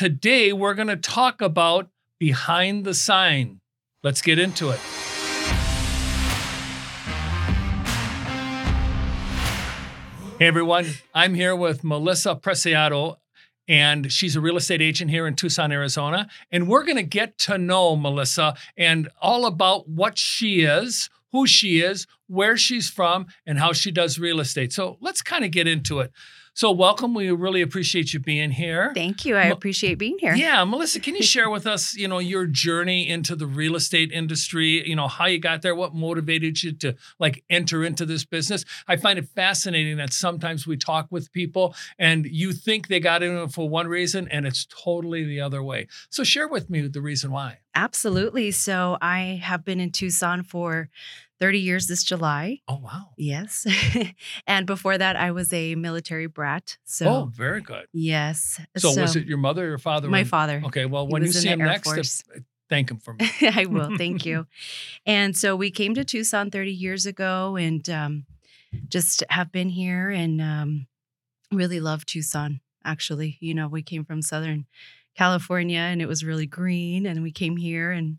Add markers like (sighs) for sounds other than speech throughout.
Today, we're going to talk about behind the sign. Let's get into it. Hey everyone, I'm here with Melissa Preciado, and she's a real estate agent here in Tucson, Arizona. And we're going to get to know Melissa and all about what she is, who she is, where she's from, and how she does real estate. So let's kind of get into it. So, welcome. We really appreciate you being here. Thank you. I Mo- appreciate being here. Yeah, Melissa, can you share with us, you know, your journey into the real estate industry, you know, how you got there, what motivated you to like enter into this business? I find it fascinating that sometimes we talk with people and you think they got in it for one reason and it's totally the other way. So share with me the reason why. Absolutely. So I have been in Tucson for 30 years this July. Oh, wow. Yes. (laughs) and before that, I was a military brat. So, oh, very good. yes. So, was it your mother or your father? my father? Okay, well, when you see him Air next, uh, Force. thank him for me. (laughs) I will. Thank you. (laughs) And so we came to Tucson 30 years ago and um, just have been here and um, really love Tucson, actually. You know, we came from Southern California and it was really green. And we came here and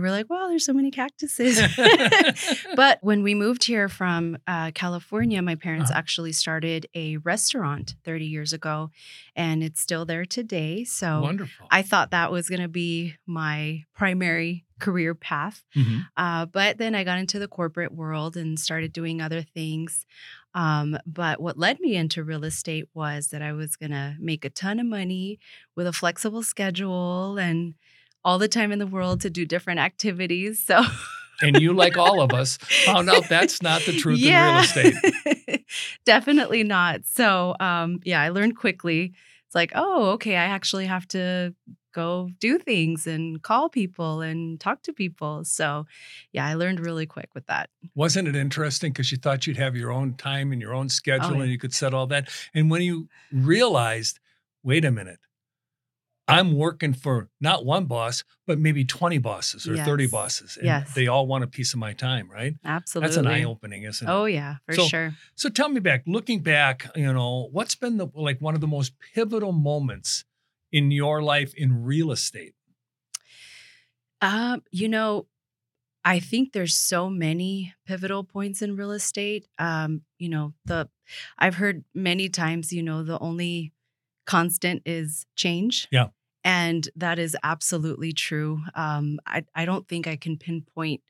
we were like, wow, there's so many cactuses. (laughs) but when we moved here from uh, California, my parents Uh-huh. actually started a restaurant 30 years ago and it's still there today. So Wonderful. I thought that was going to be my primary career path. Mhm. Uh, but then I got into the corporate world and started doing other things. Um, but what led me into real estate was that I was going to make a ton of money with a flexible schedule and all the time in the world to do different activities. So, And you, like all of us, found out that's not the truth in real estate. (laughs) Definitely not. So, um, yeah, I learned quickly. It's like, oh, okay, I actually have to go do things and call people and talk to people. So, yeah, I learned really quick with that. Wasn't it interesting? Because you thought you'd have your own time and your own schedule Oh, yeah. and you could set all that. And when you realized, wait a minute, I'm working for not one boss, but maybe 20 bosses or 30 bosses. And Yes. they all want a piece of my time, right? Absolutely. That's an eye opening, isn't it? Oh, yeah, for So- sure. So tell me back, looking back, you know, what's been the like one of the most pivotal moments in your life in real estate? Um, you know, I think there's so many pivotal points in real estate. Um, you know, the I've heard many times, you know, the only constant is change. Yeah. And that is absolutely true. Um, I, I don't think I can pinpoint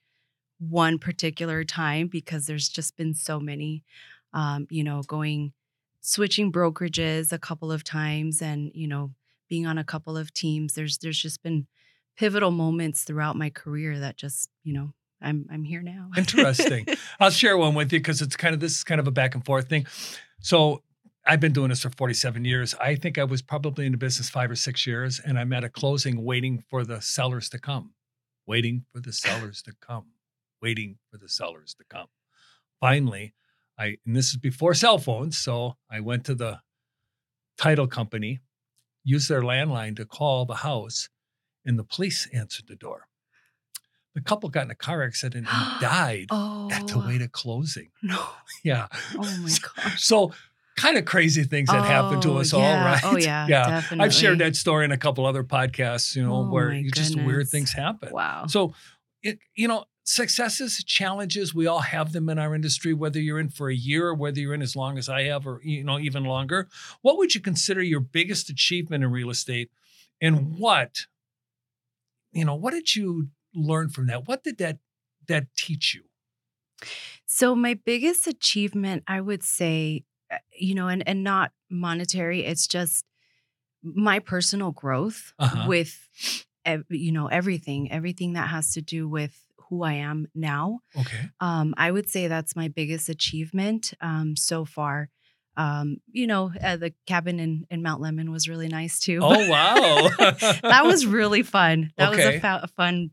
one particular time because there's just been so many, um, you know, going, switching brokerages a couple of times and, you know, being on a couple of teams. There's, there's just been pivotal moments throughout my career that just, you know, I'm, I'm here now. Interesting. (laughs) I'll share one with you because it's kind of this is kind of a back and forth thing. So I've been doing this for 47 years. I think I was probably in the business five or six years, and I'm at a closing waiting for the sellers to come, waiting for the sellers to come, waiting for the sellers to come. Finally, I and this is before cell phones, so I went to the title company, used their landline to call the house, and the police answered the door. The couple got in a car accident and (gasps) died oh, at the oh. way to closing. no. (laughs) Yeah. Oh my gosh. So kind of crazy things that happen to Oh, us all, yeah. Oh, right? Oh, yeah, (laughs) Yeah. I've shared that story in a couple other podcasts, you know, Oh, where you just weird things happen. Wow. So it, you know, successes, challenges, we all have them in our industry, whether you're in for a year or whether you're in as long as I have or you know, even longer. What would you consider your biggest achievement in real estate? And what, you know, what did you learn from that? What did that that teach you? So my biggest achievement, I would say, you know, and and not monetary. It's just my personal growth Uh-huh. with, you know, everything, everything that has to do with who I am now. Okay. Um, I would say that's my biggest achievement um, so far. Um, you know, uh, the cabin in, in Mount Lemmon was really nice too. Oh wow. (laughs) that was really fun. That was a, fa- a fun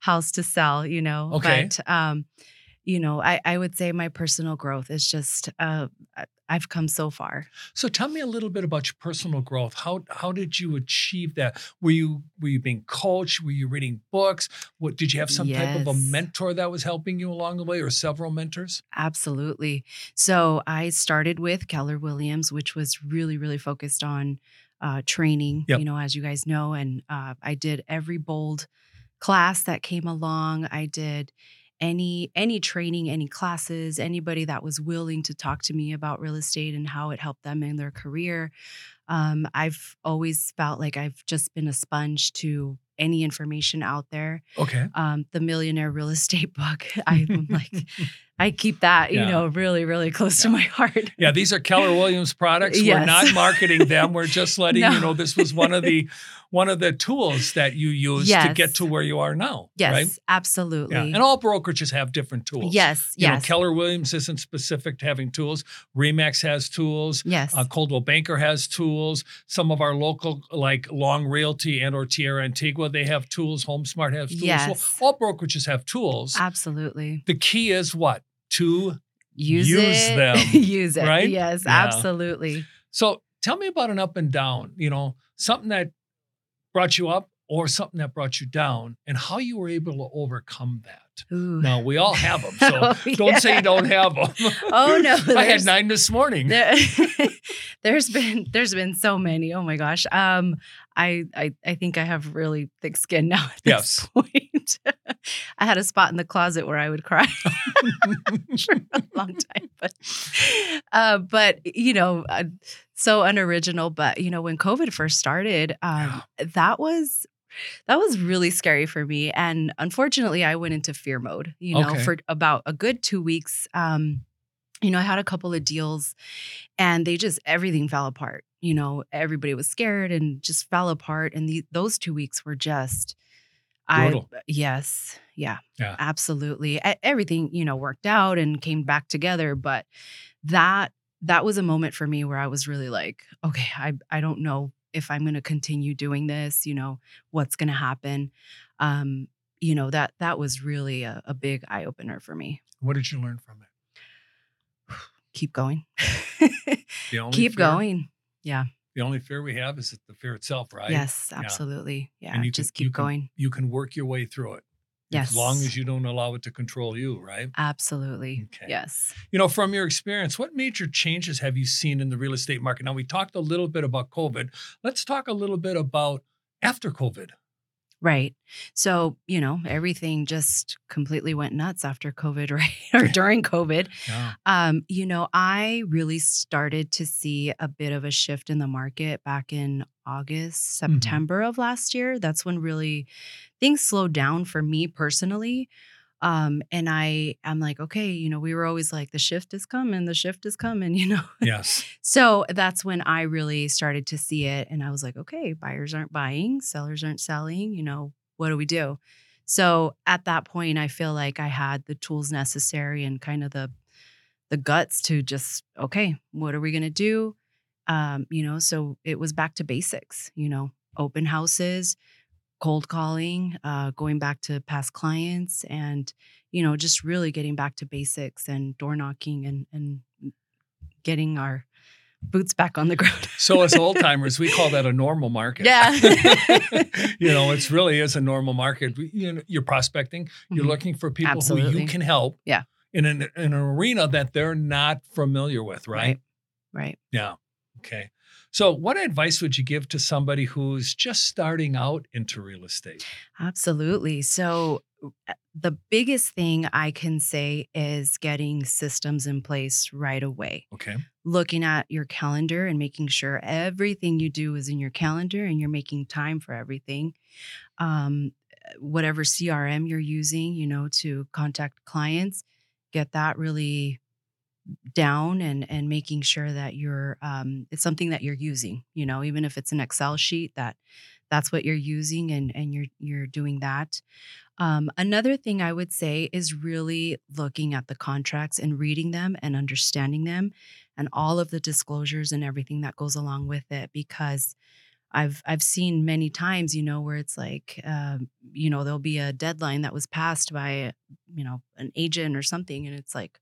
house to sell, you know. Okay. But um, you know, I, I would say my personal growth is just uh, I've come so far. So tell me a little bit about your personal growth. How how did you achieve that? Were you were you being coached? Were you reading books? What did you have some type of a mentor that was helping you along the way, or several mentors? Absolutely. So I started with Keller Williams, which was really, really focused on uh, training, Yep. you know, as you guys know. And uh, I did every bold class that came along. I did any any training any classes anybody that was willing to talk to me about real estate and how it helped them in their career um, i've always felt like i've just been a sponge to any information out there Okay. um, the millionaire real estate (laughs) book (laughs) i'm like i keep that you Yeah. know really really close to my heart Yeah, these are Keller Williams products. We're not marketing them. We're just (laughs) letting you know this was one of the (laughs) one of the tools that you used to get to where you are now. yes Right? absolutely Yeah. And all brokerages have different tools. yes You know, Keller Williams isn't specific to having tools. Remax has tools. yes Uh, Coldwell Banker has tools. Some of our local, like Long Realty and or Tierra Antigua, they have tools. HomeSmart has tools. Yes. So all brokerages have tools. absolutely the key is what? To use, Use it them, (laughs) use it right? yes Yeah. absolutely So tell me about an up and down, you know, something that brought you up or something that brought you down and how you were able to overcome that. Ooh. Now, we all have them. So (laughs) Oh, don't say you don't have them. (laughs) Oh, no, I had nine this morning. There, there's been there's been so many. Oh my gosh. Um, I I I think I have really thick skin now at Yes. point. I had a spot in the closet where I would cry (laughs) for a long time, but uh, but you know, uh, so unoriginal. But you know, when COVID first started, um, that was that was really scary for me, and unfortunately, I went into fear mode. You know, Okay. for about a good two weeks. Um, you know, I had a couple of deals and they just everything fell apart. You know, everybody was scared and just fell apart. And the, those two weeks were just, Brutal. I yes, yeah, Yeah. absolutely. Everything you know worked out and came back together, but that that was a moment for me where I was really like, okay, I I don't know if I'm going to continue doing this. You know, what's going to happen. Um, you know that that was really a, a big eye opener for me. What did you learn from it? (sighs) Keep going. (laughs) Keep fear- going. Yeah. The only fear we have is the fear itself, right? Yes, absolutely. Yeah. And you just can- you keep can- going. You can work your way through it. Yes. As long as you don't allow it to control you, right? Absolutely. Okay. Yes. You know, from your experience, what major changes have you seen in the real estate market? Now, we talked a little bit about COVID. Let's talk a little bit about after COVID. Right. So, you know, everything just completely went nuts after COVID, (laughs) right? or during COVID. Yeah. Um, you know, I really started to see a bit of a shift in the market back in August, Mm-hmm. September of last year. That's when really things slowed down for me personally. Um, and I I'm like, okay, you know, we were always like, the shift is coming, the shift is coming, (laughs) you know. Yes. So that's when I really started to see it. And I was like, okay, buyers aren't buying, sellers aren't selling. You know, what do we do? So at that point, I feel like I had the tools necessary and kind of the the guts to just, okay, what are we gonna do? Um, you know, so it was back to basics, you know, open houses, cold calling, uh, going back to past clients and, you know, just really getting back to basics and door knocking and and getting our boots back on the ground. So, as old (laughs) timers, we call that a normal market. Yeah. (laughs) you know, it's (laughs) really is a normal market. You know, you're prospecting, you're Mhm. looking for people who you can help. Yeah. In an, in an arena that they're not familiar with, right? Right. Yeah. Okay. So, what advice would you give to somebody who's just starting out into real estate? Absolutely. So, uh, the biggest thing I can say is getting systems in place right away. Okay. Looking at your calendar and making sure everything you do is in your calendar and you're making time for everything. Um, whatever CRM you're using, you know, to contact clients, get that really down and and making sure that you're um it's something that you're using you know even if it's an excel sheet that that's what you're using and and you're you're doing that. Um, another thing i would say is really looking at the contracts and reading them and understanding them and all of the disclosures and everything that goes along with it because I've I've seen many times, you know, where it's like, um, you know, there'll be a deadline that was passed by, you know, an agent or something, and it's like,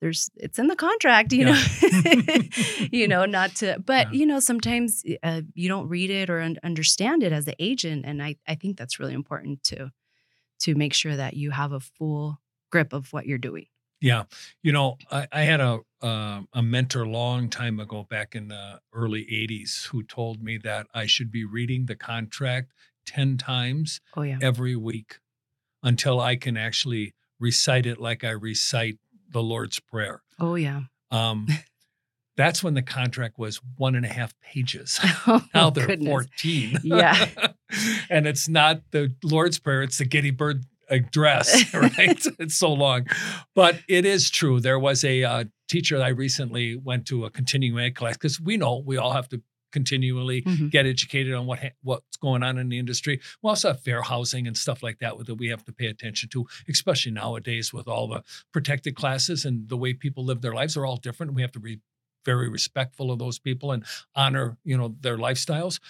there's it's in the contract, you know, (laughs) (laughs) you know, not to, but Yeah. you know, sometimes uh, you don't read it or un- understand it as the agent, and I I think that's really important to to make sure that you have a full grip of what you're doing. Yeah, you know, I, I had a uh, a mentor long time ago, back in the early '80s, who told me that I should be reading the contract ten times Oh yeah. every week until I can actually recite it like I recite the Lord's Prayer. Oh yeah. Um, (laughs) that's when the contract was one and a half pages. (laughs) Oh, (laughs) Now they're goodness. 14. Yeah. and it's not the Lord's Prayer, it's the Gettysburg Address, right? it's so long. But it is true. There was a uh, teacher I recently went to a continuing ed class because we know we all have to continually Mhm. get educated on what ha- what's going on in the industry. We also have fair housing and stuff like that that we have to pay attention to, especially nowadays with all the protected classes and the way people live their lives are all different. We have to be very respectful of those people and honor, you know, their lifestyles.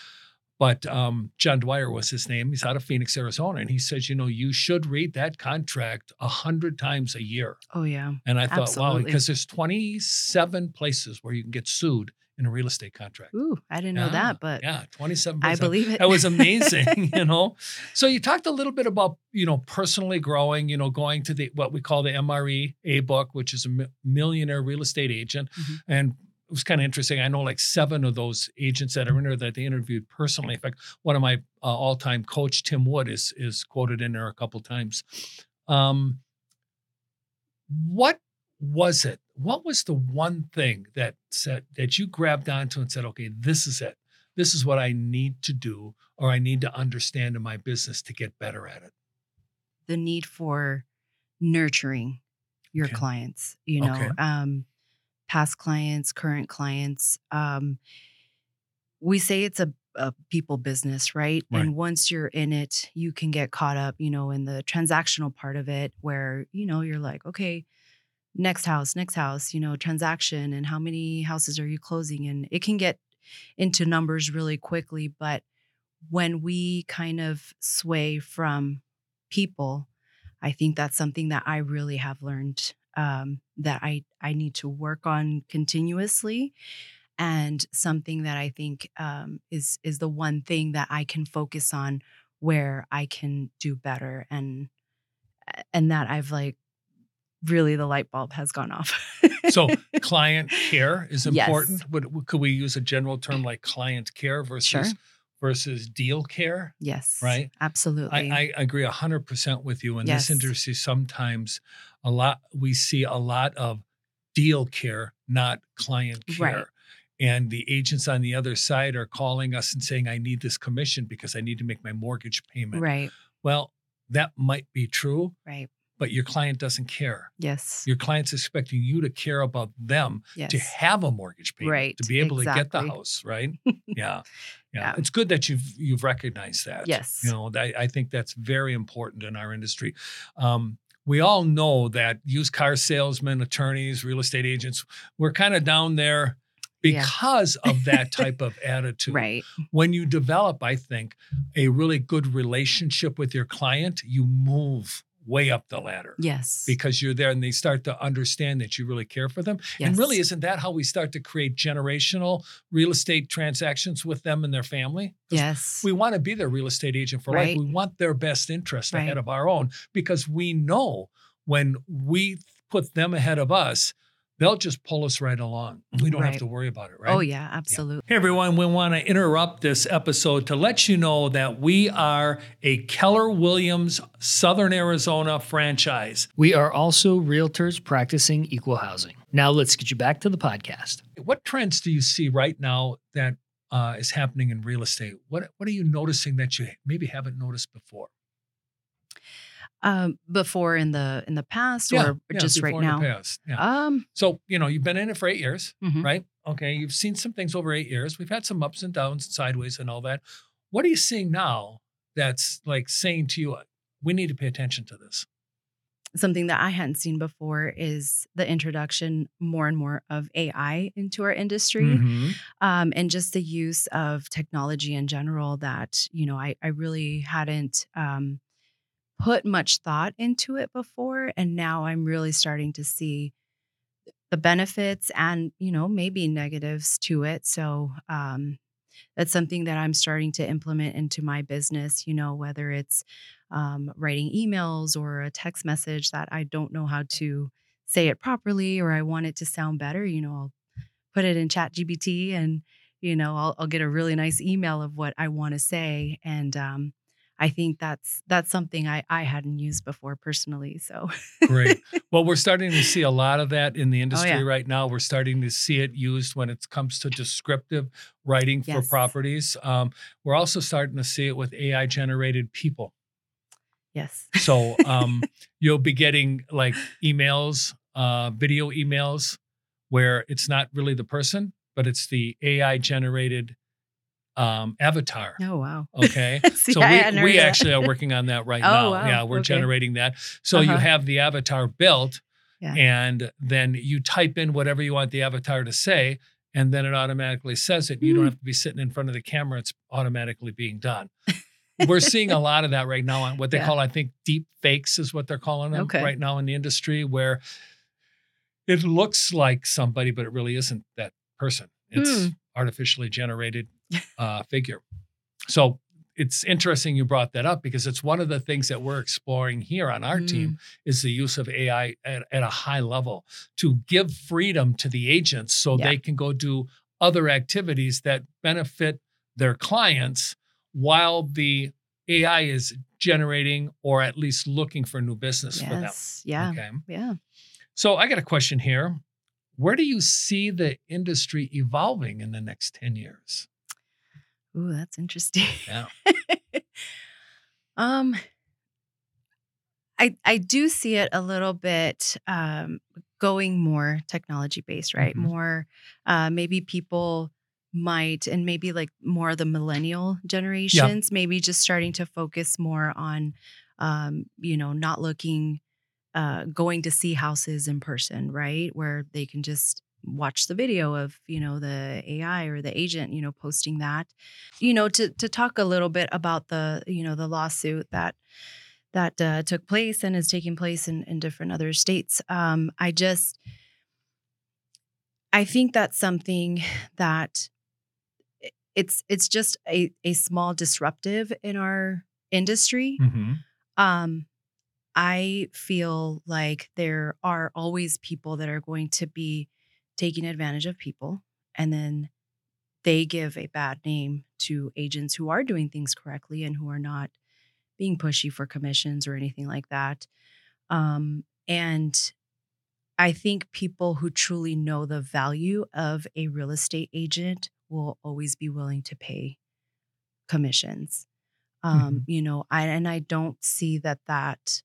But um, John Dwyer was his name. He's out of Phoenix, Arizona, and he says, you know, you should read that contract a hundred times a year. Oh yeah. And I thought, wow, because there's 27 places where you can get sued in a real estate contract. Ooh, I didn't know that, but yeah, 27. I believe it. That was amazing, (laughs) you (laughs) know. So you talked a little bit about, you know, personally growing, you know, going to the what we call the MRE A book, which is a millionaire real estate agent, Mhm. and it was kind of interesting. I know like seven of those agents that are in there that they interviewed personally. In fact, one of my uh, all-time coach, Tim Wood, is is quoted in there a couple times. Um, what was it? What was the one thing that said that you grabbed onto and said, "Okay, this is it. This is what I need to do, or I need to understand in my business to get better at it." the need for nurturing your Okay. clients, you know, Okay. um, past clients, current clients. Um, we say it's a, a people business, right? Right. And once you're in it, you can get caught up, you know, in the transactional part of it where, you know, you're like, okay, next house, next house, you know, transaction and how many houses are you closing? And it can get into numbers really quickly. But when we kind of sway from people, I think that's something that I really have learned um, that I I need to work on continuously, and something that I think um, is is the one thing that I can focus on where I can do better, and and that I've like really the light bulb has gone off. So (laughs) client care is Yes. important. Would, could we use a general term like client care versus Sure. versus deal care? yes, Right? absolutely. I, I agree hundred percent with you. In this industry, sometimes a lot we see a lot of deal care, not client care. Right. And the agents on the other side are calling us and saying, I need this commission because I need to make my mortgage payment. right, Well, that might be true, right, but your client doesn't care. yes, Your client's expecting you to care about them yes, to have a mortgage payment, Right, to be able to get the house, right? (laughs) yeah. yeah. Yeah. It's good that you've you've recognized that. Yes. You know, I, I think that's very important in our industry. Um, we all know that used car salesmen, attorneys, real estate agents, we're kind of down there Yeah. because of that (laughs) type of attitude. right, When you develop, I think, a really good relationship with your client, you move way up the ladder yes, because you're there and they start to understand that you really care for them. And really, isn't that how we start to create generational real estate transactions with them and their family? yes, We want to be their real estate agent for Right. life. We want their best interest Right. ahead of our own because we know when we put them ahead of us, they'll just pull us right along. We don't have to worry about it, right? Oh yeah, absolutely. Hey everyone, we want to interrupt this episode to let you know that we are a Keller Williams Southern Arizona franchise. We are also realtors practicing equal housing. Now let's get you back to the podcast. What trends do you see right now that uh, is happening in real estate? What What are you noticing that you maybe haven't noticed before? Um, before in the in the past Yeah, or yeah, just right before in the now. past. Yeah. Um, So you know you've been in it for eight years, mhm. right? Okay, you've seen some things over eight years. We've had some ups and downs, and sideways, and all that. What are you seeing now that's like saying to you, we need to pay attention to this? something that I hadn't seen before is the introduction more and more of AI into our industry. Mhm. um, and just the use of technology in general that you know I, I really hadn't um, put much thought into it before and now i'm really starting to see the benefits and you know maybe negatives to it. So um, that's something that i'm starting to implement into my business you know whether it's um, writing emails or a text message that i don't know how to say it properly or I want it to sound better, you know, I'll put it in Chat GPT and you know I'll, I'll get a really nice email of what I want to say and um, I think that's that's something I I hadn't used before personally. So Great. (laughs) Well, we're starting to see a lot of that in the industry Oh, yeah. right now. We're starting to see it used when it comes to descriptive writing for properties. Um, we're also starting to see it with AI generated people. yes. So um, (laughs) you'll be getting like emails, uh, video emails, where it's not really the person, but it's the AI generated um, avatar. Oh wow. (laughs) Okay. See, so we, we actually are working on that right (laughs) Oh, now. wow. Yeah, we're Okay. generating that. So you Uh-huh. have the avatar built, Yeah. and then you type in whatever you want the avatar to say, and then it automatically says it. You don't Hmm. have to be sitting in front of the camera, it's automatically being done. (laughs) we're seeing a lot of that right now on what they Yeah. call, I think, deep fakes is what they're calling them Okay. right now in the industry, where it looks like somebody, but it really isn't that person. It's Hmm. artificially generated (laughs) uh, figure. So it's interesting you brought that up because it's one of the things that we're exploring here on our Mm. team is the use of AI at, at a high level to give freedom to the agents so Yeah. they can go do other activities that benefit their clients while the AI is generating or at least looking for new business for them. Yeah. Okay. Yeah. So I got a question here. Where do you see the industry evolving in the next 10 years? Ooh, that's interesting. Yeah. (laughs) um I I do see it a little bit um going more technology based, right? Mhm. More uh maybe people might and maybe like more of the millennial generations maybe just starting to focus more on um you know not looking uh going to see houses in person right where they can just watch the video of you know the AI or the agent you know posting that. You know to to talk a little bit about the you know the lawsuit that that uh, took place and is taking place in, in different other states. Um i just i think that's something (sighs) that it's it's just a, a small disruptive in our industry. Mm-hmm. um i feel like there are always people that are going to be taking advantage of people and then they give a bad name to agents who are doing things correctly and who are not being pushy for commissions or anything like that. Um and i think people who truly know the value of a real estate agent will always be willing to pay commissions. Um you know i and i don't see that that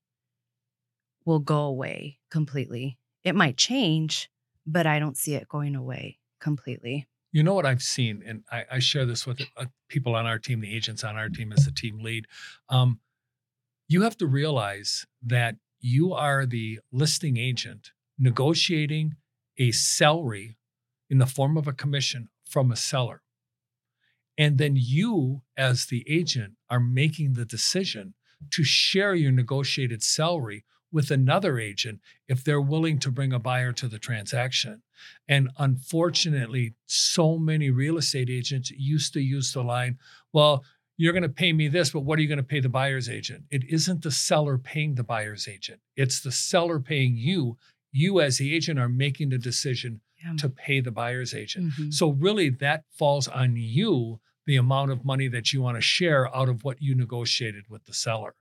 will go away completely. It might change but i don't see it going away completely You know what I've seen, and I, I share this with uh, people on our team, the agents on our team as the team lead. Um, you have to realize that you are the listing agent negotiating a salary in the form of a commission from a seller. And then you, as the agent, are making the decision to share your negotiated salary with another agent if they're willing to bring a buyer to the transaction. And unfortunately, so many real estate agents used to use the line, well, you're going to pay me this, but what are you going to pay the buyer's agent? It isn't the seller paying the buyer's agent, it's the seller paying you. You, as the agent, are making the decision yeah. to pay the buyer's agent. Mhm. So, really, that falls on you the amount of money that you want to share out of what you negotiated with the seller.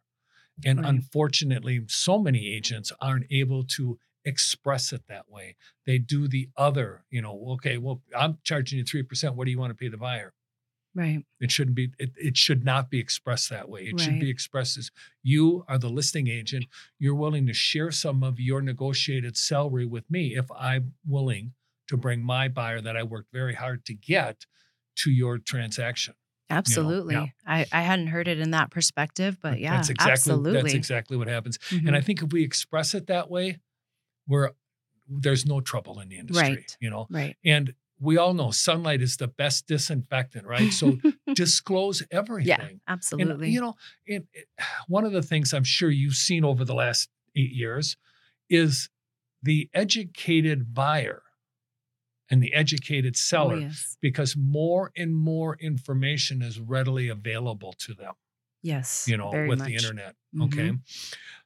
And Right. unfortunately, so many agents aren't able to express it that way. They do the other, you know, okay, well, I'm charging you 3%. What do you want to pay the buyer? right It shouldn't be, it, it should not be expressed that way. It should be expressed as you are the listing agent. You're willing to share some of your negotiated salary with me if I'm willing to bring my buyer that I worked very hard to get to your transaction. Absolutely yeah. i i hadn't heard it in that perspective but yeah that's exactly absolutely that's exactly what happens. Mhm. And I think if we express it that way, we're there's no trouble in the industry, Right. you know. right And we all know sunlight is the best disinfectant, right? So (laughs) disclose everything. yeah And absolutely you know, it, it- one of the things I'm sure you've seen over the last eight years is the educated buyer and the educated Oh, yes. because more and more information is readily available to them. Yes. you know, with the much. internet. Mhm. Okay.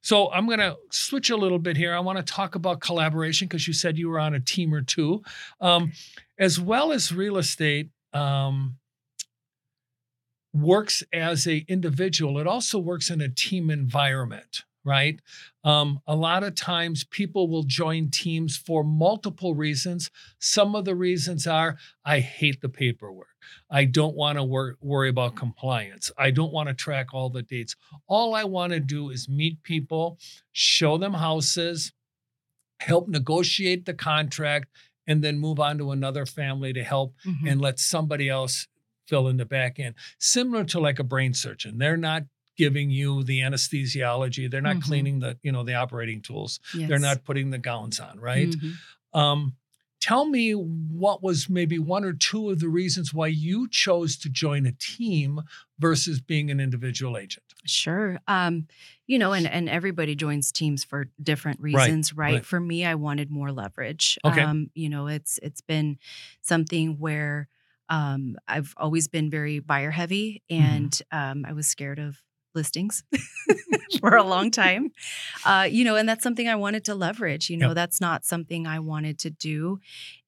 So I'm going to switch a little bit here. I want to talk about collaboration because you said you were on a team or two, um, as well as real estate. Um, works as a individual it also works in a team environment right um, a lot of times people will join teams for multiple reasons some of the reasons are i hate the paperwork i don't want to wor- worry about compliance i don't want to track all the dates all i want to do is meet people show them houses help negotiate the contract and then move on to another family to help Mhm. and let somebody else fill in the back end. Similar to like a brain surgeon. They're not giving you the anesthesiology. They're not Mhm. cleaning the, you know, the operating tools. They're not putting the gowns on, right? Mhm. Um, tell me what was maybe one or two of the reasons why you chose to join a team versus being an individual agent. Sure. Um, you know, and and everybody joins teams for different reasons, right? right. For me, I wanted more leverage. Okay. Um, you know, it's it's been something where um I've always been very buyer heavy Mm-hmm. and um I was scared of listings (laughs) (laughs) for a long time. Uh, you know, and that's something I wanted to leverage. You know, Yep. that's not something I wanted to do.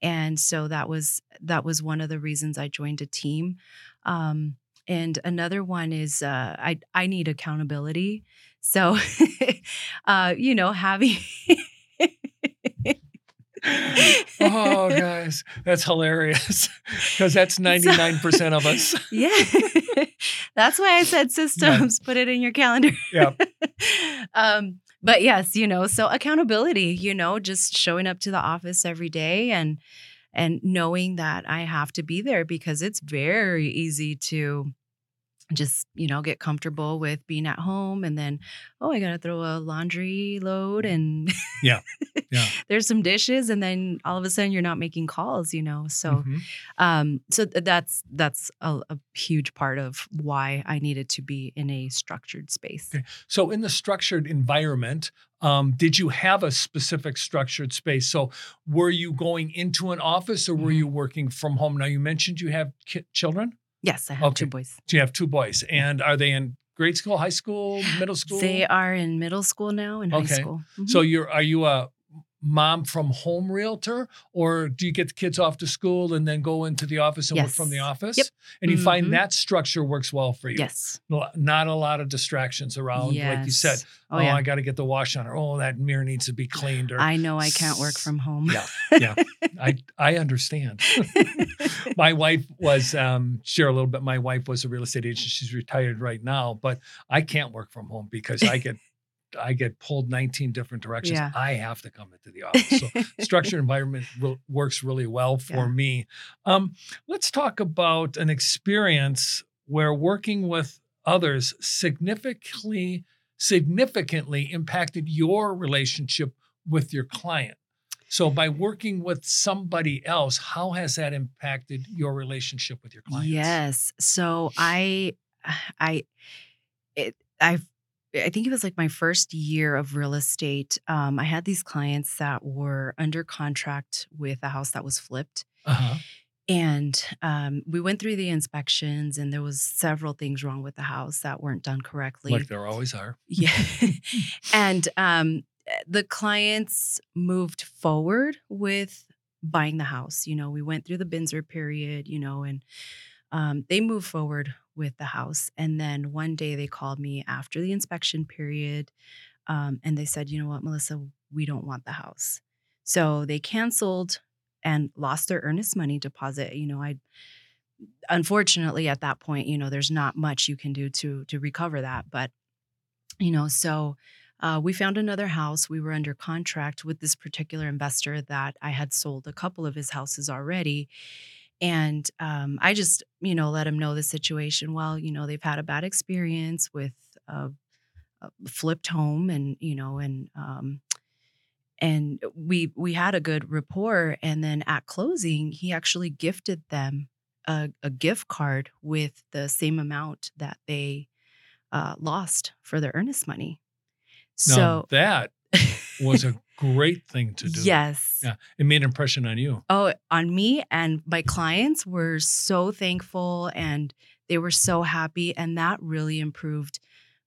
And so that was that was one of the reasons I joined a team. Um, and another one is uh, I I need accountability. So, (laughs) uh, you know, having oh, guys, that's hilarious (laughs) because that's (laughs) 99% of us. (laughs) yeah, that's why I said systems. Put it in your calendar. Yeah. um, but yes, you know, so accountability. You know, just showing up to the office every day and and knowing that I have to be there because it's very easy to just you know get comfortable with being at home and then oh i gotta throw a laundry load and Yeah. Yeah. (laughs) there's some dishes and then all of a sudden you're not making calls you know so Mhm. um so that's that's a, a huge part of why i needed to be in a structured space Okay. So, in the structured environment, um, did you have a specific structured space? So, were you going into an office or were Mhm. you working from home? Now, you mentioned you have ki- children. Yes i have two boys So, you have two boys, and are they in grade school, high school, middle school? they are in middle school now and high Okay. school Mhm. So, you're are you a mom from home realtor, or do you get the kids off to school and then go into the office and work from the office? Yep. And you Mhm. find that structure works well for you. yes Not a lot of distractions around, like you said. Oh, oh, yeah I got to get the wash on, or oh, that mirror needs to be cleaned, or i know i can't work from home Yeah, (laughs) yeah. I I understand. (laughs) my wife was um, share a little bit. My wife was a real estate agent. She's retired right now, but I can't work from home because I get I get pulled 19 different directions. Yeah. I have to come into the (laughs) office. So structured environment re- works really well for Yeah. me. Um, let's talk about an experience where working with others significantly significantly impacted your relationship with your client. So by working with somebody else, how has that impacted your relationship with your clients? Yes. So I, (sighs) I, it, I, I think it was like my first year of real estate. Um, I had these clients that were under contract with a house that was flipped, Uh-huh. and um, we went through the inspections, and there was several things wrong with the house that weren't done correctly. Like there always are. Yeah. (laughs) (laughs) and um, the clients moved forward with buying the house. You know, we went through the BINSR period, you know, and um, they moved forward with the house. And then one day they called me after the inspection period um, and they said, you know what, Melissa, we don't want the house. So they canceled and lost their earnest money deposit. You know, I unfortunately at that point, you know, there's not much you can do to to recover that. But you know, so uh, we found another house. We were under contract with this particular investor that I had sold a couple of his houses already. And um, I just, you know, let them know the situation. Well, you know, they've had a bad experience with a, a flipped home, and you know, and um, and we we had a good rapport. And then at closing, he actually gifted them a, a gift card with the same amount that they uh, lost for their earnest money. Now, So that was a (laughs) great thing to do. yes. Yeah. It made an impression on you. Oh, on me and my clients were so thankful and they were so happy and that really improved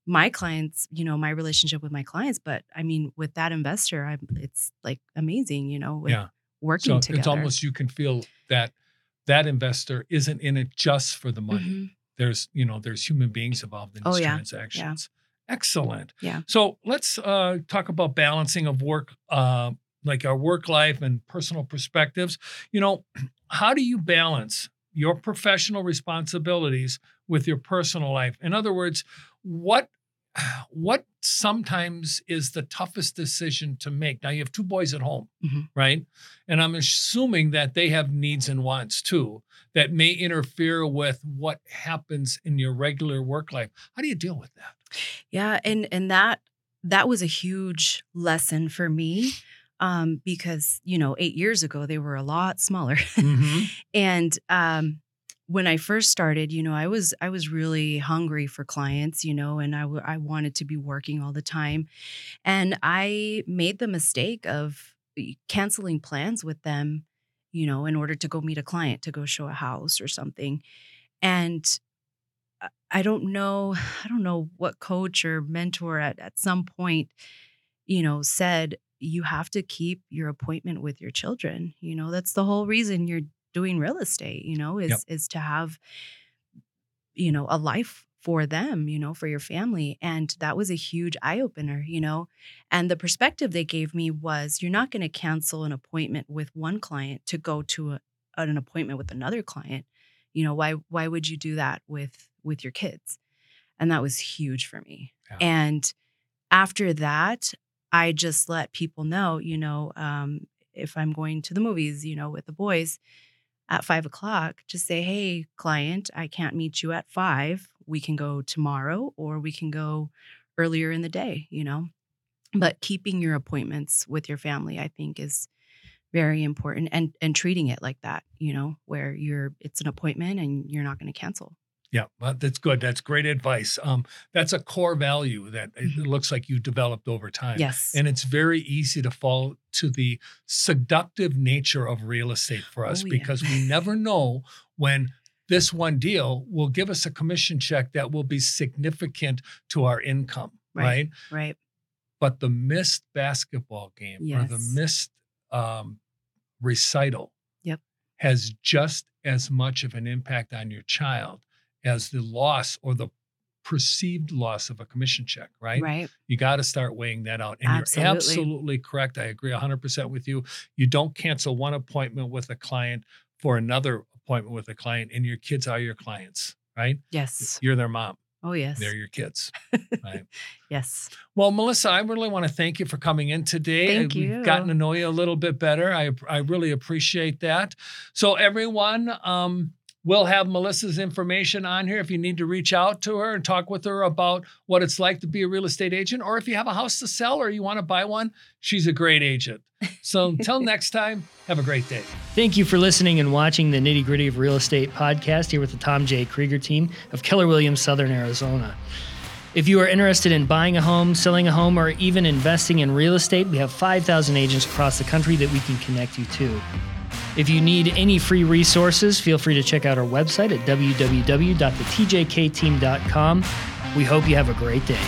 my clients you know my relationship with my clients but i mean with that investor i'm it's like amazing you know with Yeah. working So together it's almost you can feel that that investor isn't in it just for the money. Mhm. There's you know there's human beings involved in Oh, these yeah. transactions. Excellent. Yeah. So let's uh, talk about balancing of work, uh, like our work life and personal perspectives. You know, (clears throat) how do you balance your professional responsibilities with your personal life? In other words, what (sighs) what sometimes is the toughest decision to make? Now you have two boys at home, Mhm. right? And I'm assuming that they have needs and wants too that may interfere with what happens in your regular work life. How do you deal with that? Yeah, and and that that was a huge lesson for me um because, you know, 8 years ago they were a lot smaller. Mm-hmm. (laughs) and um when I first started, you know, I was I was really hungry for clients, you know, and I w- I wanted to be working all the time. And I made the mistake of eh, canceling plans with them, you know, in order to go meet a client, to go show a house or something. And I- don't know, (sighs) I don't know what coach or mentor at, at some point, you know, said you have to keep your appointment with your children. You know, that's the whole reason you're doing real estate, you know, is Yep. is to have, you know, a life for them, you know, for your family. And that was a huge eye opener, you know. And the perspective they gave me was you're not going to cancel an appointment with one client to go to a, an appointment with another client. You know, why why would you do that with with your kids? And that was huge for me. Yeah. And after that, I just let people know, you know, um, if I'm going to the movies, you know, with the boys at five o'clock, just say, hey, client, I can't meet you at five. We can go tomorrow or we can go earlier in the day, you know. But keeping your appointments with your family, I think, is very important and and treating it like that, you know, where you're it's an appointment and you're not going to cancel. Yeah, well, that's good. That's great advice. Um, that's a core value that it Mhm. looks like you developed over time. Yes. And it's very easy to fall to the seductive nature of real estate for us Oh, yeah. because we never know when this one deal will give us a commission check that will be significant to our income, Right. right? right. But the missed basketball game or the missed um, recital Yep. has just as much of an impact on your child as the loss or the perceived loss of a commission check, right? Right. You got to start weighing that out. And you're Absolutely. absolutely correct. I agree 100% with you. You don't cancel one appointment with a client for another appointment with a client, and your kids are your clients, right? Yes. You're their mom, Oh yes. they're your kids, right? (laughs) yes. Well, Melissa, I really want to thank you for coming in today. Thank We've you. gotten to know you a little bit better. I I really appreciate that. So everyone, um, we'll have Melissa's information on here if you need to reach out to her and talk with her about what it's like to be a real estate agent, or if you have a house to sell or you want to buy one, she's a great agent. So (laughs) until next time, have a great day. Thank you for listening and watching the Nitty Gritty of Real Estate podcast here with the Tom J. Krieger team of Keller Williams, Southern Arizona. If you are interested in buying a home, selling a home, or even investing in real estate, we have 5,000 agents across the country that we can connect you to. If you need any free resources, feel free to check out our website at www.thetjkteam.com. We hope you have a great day.